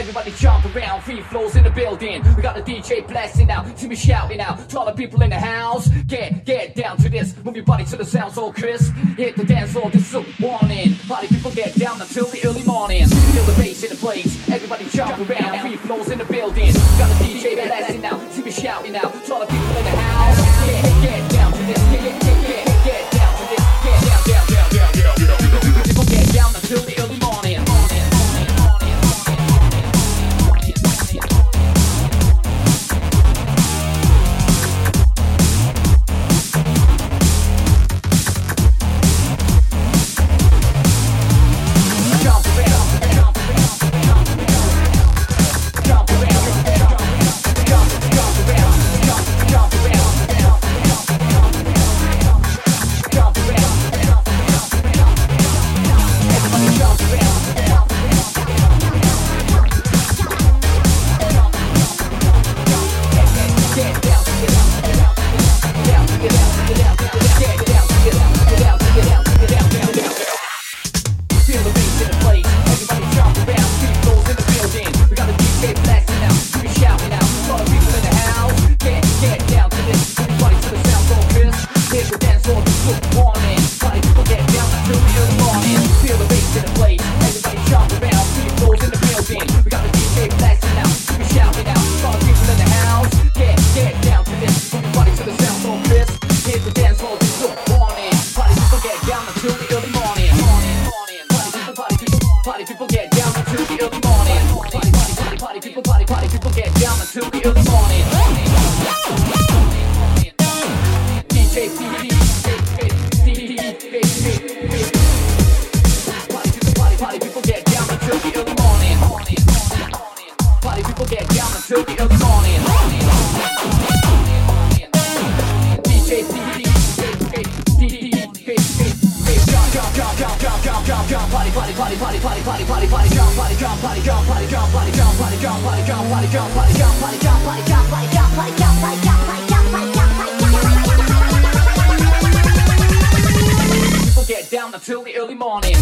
Everybody jump around, three floors in the building. We got the DJ blasting out, see me shouting out. To all the people in the house, get, get down to this. Move your body to the sound so crisp. Hit the dance floor, this is a warning. Party people get down until the early morning. Feel the bass in the place, everybody jump around, three floors in the building. We got the DJ Party people get down until the People Get down until the early morning.